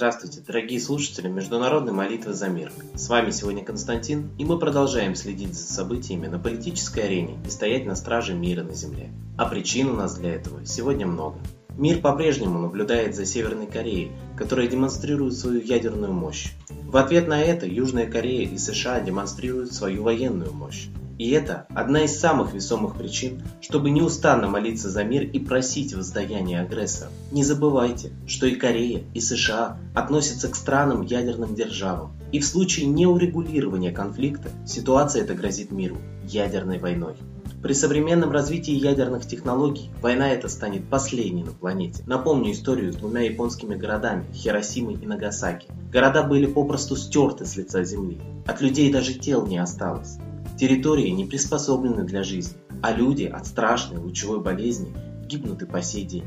Здравствуйте, дорогие слушатели Международной молитвы за мир. С вами сегодня Константин, и мы продолжаем следить за событиями на политической арене и стоять на страже мира на Земле. А причин у нас для этого сегодня много. Мир по-прежнему наблюдает за Северной Кореей, которая демонстрирует свою ядерную мощь. В ответ на это Южная Корея и США демонстрируют свою военную мощь. И это одна из самых весомых причин, чтобы неустанно молиться за мир и просить воздаяния агрессора. Не забывайте, что и Корея, и США относятся к странам ядерным державам. И в случае неурегулирования конфликта ситуация эта грозит миру ядерной войной. При современном развитии ядерных технологий война эта станет последней на планете. Напомню историю с двумя японскими городами – Хиросимой и Нагасаки. Города были попросту стерты с лица земли. От людей даже тел не осталось. Территории не приспособлены для жизни, а люди от страшной лучевой болезни гибнут и по сей день.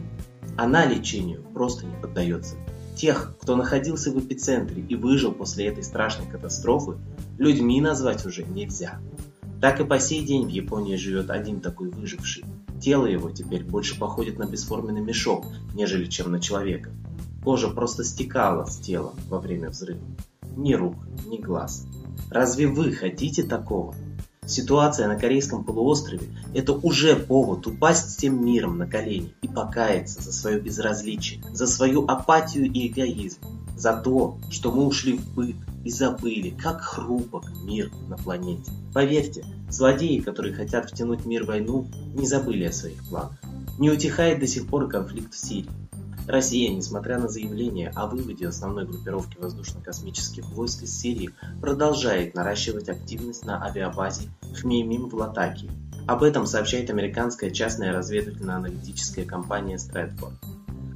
Она лечению просто не поддается. Тех, кто находился в эпицентре и выжил после этой страшной катастрофы, людьми назвать уже нельзя. Так и по сей день в Японии живет один такой выживший. Тело его теперь больше походит на бесформенный мешок, нежели чем на человека. Кожа просто стекала с тела во время взрыва. Ни рук, ни глаз. Разве вы хотите такого? Ситуация на Корейском полуострове – это уже повод упасть всем миром на колени и покаяться за свое безразличие, за свою апатию и эгоизм, за то, что мы ушли в быт и забыли, как хрупок мир на планете. Поверьте, злодеи, которые хотят втянуть мир в войну, не забыли о своих планах. Не утихает до сих пор конфликт в Сирии. Россия, несмотря на заявление о выводе основной группировки воздушно-космических войск из Сирии, продолжает наращивать активность на авиабазе Хмеймим в Латакии. Об этом сообщает американская частная разведывательно-аналитическая компания Stratford.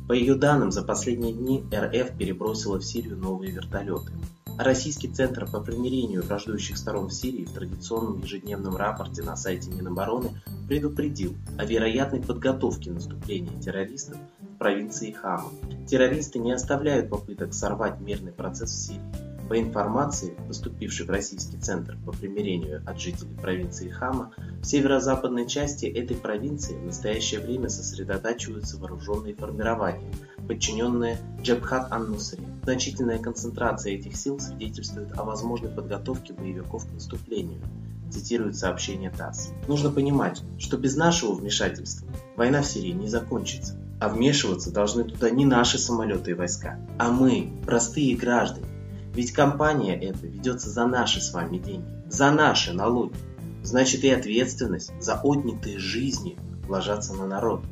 По ее данным, за последние дни РФ перебросила в Сирию новые вертолеты. Российский центр по примирению враждующих сторон в Сирии в традиционном ежедневном рапорте на сайте Минобороны предупредил о вероятной подготовке наступления террористов провинции Хама. Террористы не оставляют попыток сорвать мирный процесс в Сирии. По информации, поступившей в российский центр по примирению от жителей провинции Хама, в северо-западной части этой провинции в настоящее время сосредотачиваются вооруженные формирования, подчиненные Джабхат ан-Нусре. Значительная концентрация этих сил свидетельствует о возможной подготовке боевиков к наступлению, цитирует сообщение ТАСС. Нужно понимать, что без нашего вмешательства война в Сирии не закончится. А вмешиваться должны туда не наши самолеты и войска, а мы, простые граждане. Ведь компания эта ведется за наши с вами деньги, за наши налоги. Значит и ответственность за отнятые жизни ложатся на народ,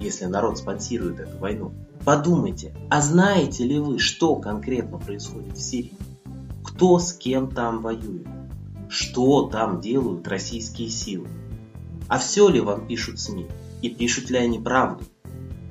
если народ спонсирует эту войну. Подумайте, а знаете ли вы, что конкретно происходит в Сирии? Кто с кем там воюет? Что там делают российские силы? А все ли вам пишут СМИ? И пишут ли они правду?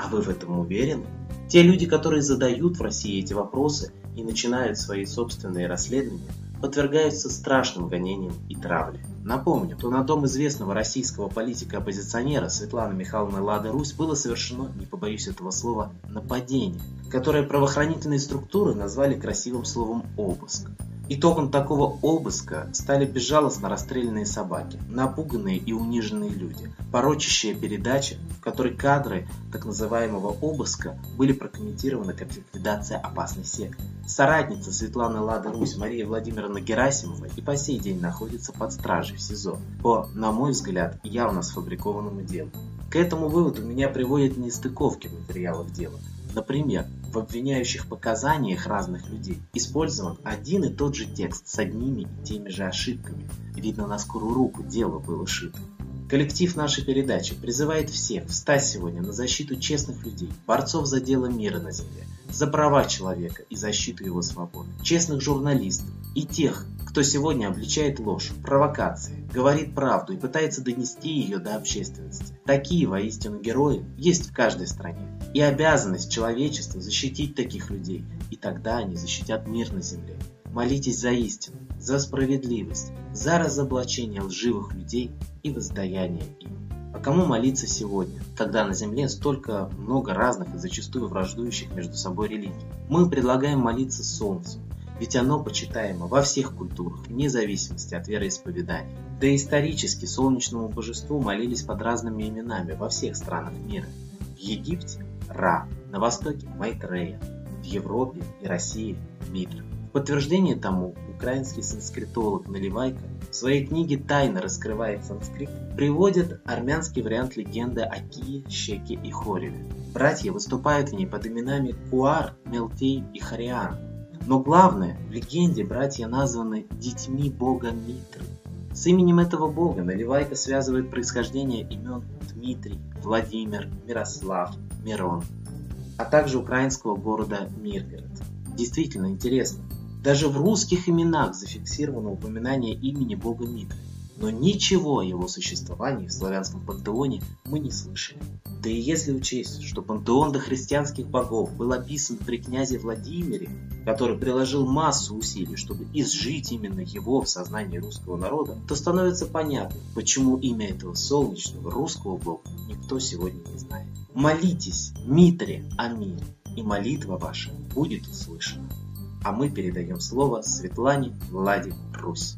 А вы в этом уверены? Те люди, которые задают в России эти вопросы и начинают свои собственные расследования, подвергаются страшным гонениям и травле. Напомню, что на дом известного российского политика-оппозиционера Светланы Михайловны Лады Русь было совершено, не побоюсь этого слова, нападение, которое правоохранительные структуры назвали красивым словом «обыск». Итогом такого обыска стали безжалостно расстрелянные собаки, напуганные и униженные люди, порочащая передача, в которой кадры так называемого обыска были прокомментированы как ликвидация опасной секты. Соратница Светланы Лады Русь Мария Владимировна Герасимова и по сей день находится под стражей в СИЗО по, на мой взгляд, явно сфабрикованному делу. К этому выводу меня приводят нестыковки материалов дела. Например, в обвиняющих показаниях разных людей использован один и тот же текст с одними и теми же ошибками. Видно, на скорую руку дело было шито. Коллектив нашей передачи призывает всех встать сегодня на защиту честных людей, борцов за дело мира на земле, за права человека и защиту его свободы, честных журналистов и тех, кто сегодня обличает ложь, провокации, говорит правду и пытается донести ее до общественности. Такие воистину герои есть в каждой стране. И обязанность человечества защитить таких людей, и тогда они защитят мир на земле. Молитесь за истину, за справедливость, за разоблачение лживых людей и воздаяние им. А кому молиться сегодня, когда на Земле столько много разных и зачастую враждующих между собой религий? Мы предлагаем молиться Солнцу, ведь оно почитаемо во всех культурах, вне зависимости от вероисповедания. Да исторически солнечному божеству молились под разными именами во всех странах мира. В Египте – Ра, на востоке – Майтрея, в Европе и России мир. В подтверждение тому украинский санскритолог Наливайко в своей книге «Тайно раскрывает санскрит» приводит армянский вариант легенды о Кие, Щеке и Хореве. Братья выступают в ней под именами Куар, Мелтей и Хариан. Но главное, в легенде братья названы детьми бога Митры. С именем этого бога Наливайка связывает происхождение имен Дмитрий, Владимир, Мирослав, Мирон, а также украинского города Миргород. Действительно интересно. Даже в русских именах зафиксировано упоминание имени бога Митры но ничего о его существовании в славянском пантеоне мы не слышали. Да и если учесть, что пантеон дохристианских богов был описан при князе Владимире, который приложил массу усилий, чтобы изжить именно его в сознании русского народа, то становится понятно, почему имя этого солнечного русского бога никто сегодня не знает. Молитесь, Митре, о мире, и молитва ваша будет услышана. А мы передаем слово Светлане Влади Русь.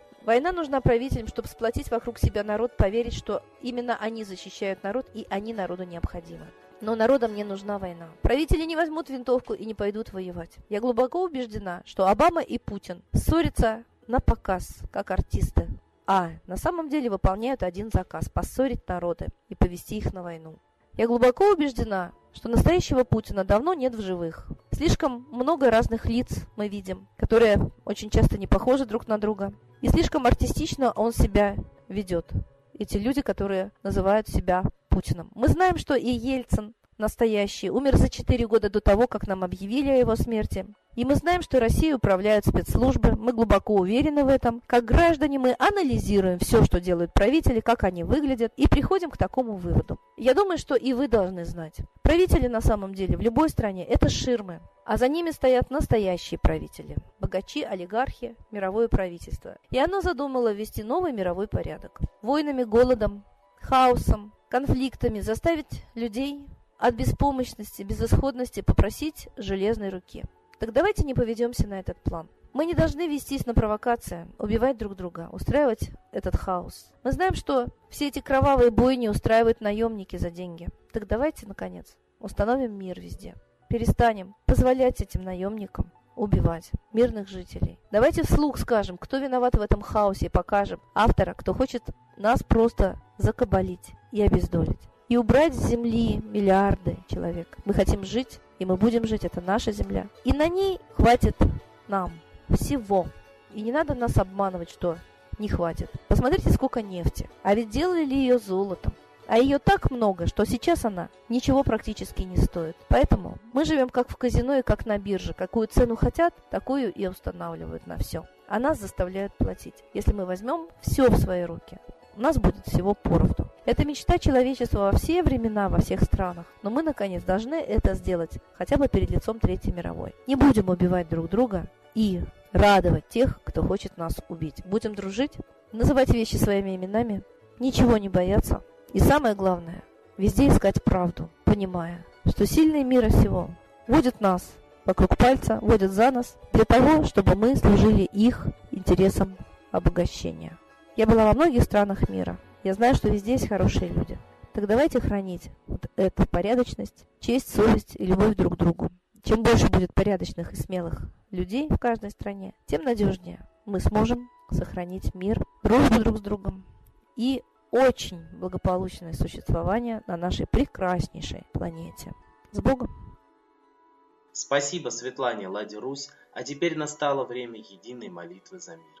Война нужна правителям, чтобы сплотить вокруг себя народ, поверить, что именно они защищают народ и они народу необходимы. Но народам не нужна война. Правители не возьмут винтовку и не пойдут воевать. Я глубоко убеждена, что Обама и Путин ссорятся на показ, как артисты. А на самом деле выполняют один заказ – поссорить народы и повести их на войну. Я глубоко убеждена, что настоящего Путина давно нет в живых. Слишком много разных лиц мы видим, которые очень часто не похожи друг на друга. И слишком артистично он себя ведет. Эти люди, которые называют себя Путиным. Мы знаем, что и Ельцин настоящий умер за 4 года до того, как нам объявили о его смерти. И мы знаем, что Россией управляют спецслужбы, мы глубоко уверены в этом. Как граждане мы анализируем все, что делают правители, как они выглядят, и приходим к такому выводу. Я думаю, что и вы должны знать. Правители на самом деле в любой стране – это ширмы, а за ними стоят настоящие правители – богачи, олигархи, мировое правительство. И оно задумало ввести новый мировой порядок. Войнами, голодом, хаосом, конфликтами заставить людей от беспомощности, безысходности попросить железной руки. Так давайте не поведемся на этот план. Мы не должны вестись на провокации, убивать друг друга, устраивать этот хаос. Мы знаем, что все эти кровавые бойни устраивают наемники за деньги. Так давайте, наконец, установим мир везде. Перестанем позволять этим наемникам убивать мирных жителей. Давайте вслух скажем, кто виноват в этом хаосе, и покажем автора, кто хочет нас просто закабалить и обездолить. И убрать с земли миллиарды человек. Мы хотим жить, и мы будем жить, это наша земля. И на ней хватит нам всего. И не надо нас обманывать, что не хватит. Посмотрите, сколько нефти. А ведь делали ли ее золотом? А ее так много, что сейчас она ничего практически не стоит. Поэтому мы живем как в казино и как на бирже. Какую цену хотят, такую и устанавливают на все. А нас заставляют платить. Если мы возьмем все в свои руки, у нас будет всего поровну. Это мечта человечества во все времена, во всех странах. Но мы, наконец, должны это сделать, хотя бы перед лицом Третьей мировой. Не будем убивать друг друга и радовать тех, кто хочет нас убить. Будем дружить, называть вещи своими именами, ничего не бояться. И самое главное, везде искать правду, понимая, что сильные мира сего водят нас вокруг пальца, водят за нас для того, чтобы мы служили их интересам обогащения. Я была во многих странах мира. Я знаю, что везде есть хорошие люди. Так давайте хранить вот эту порядочность, честь, совесть и любовь друг к другу. Чем больше будет порядочных и смелых людей в каждой стране, тем надежнее мы сможем сохранить мир, дружбу друг с другом и очень благополучное существование на нашей прекраснейшей планете. С Богом! Спасибо Светлане Ладе Русь, а теперь настало время единой молитвы за мир.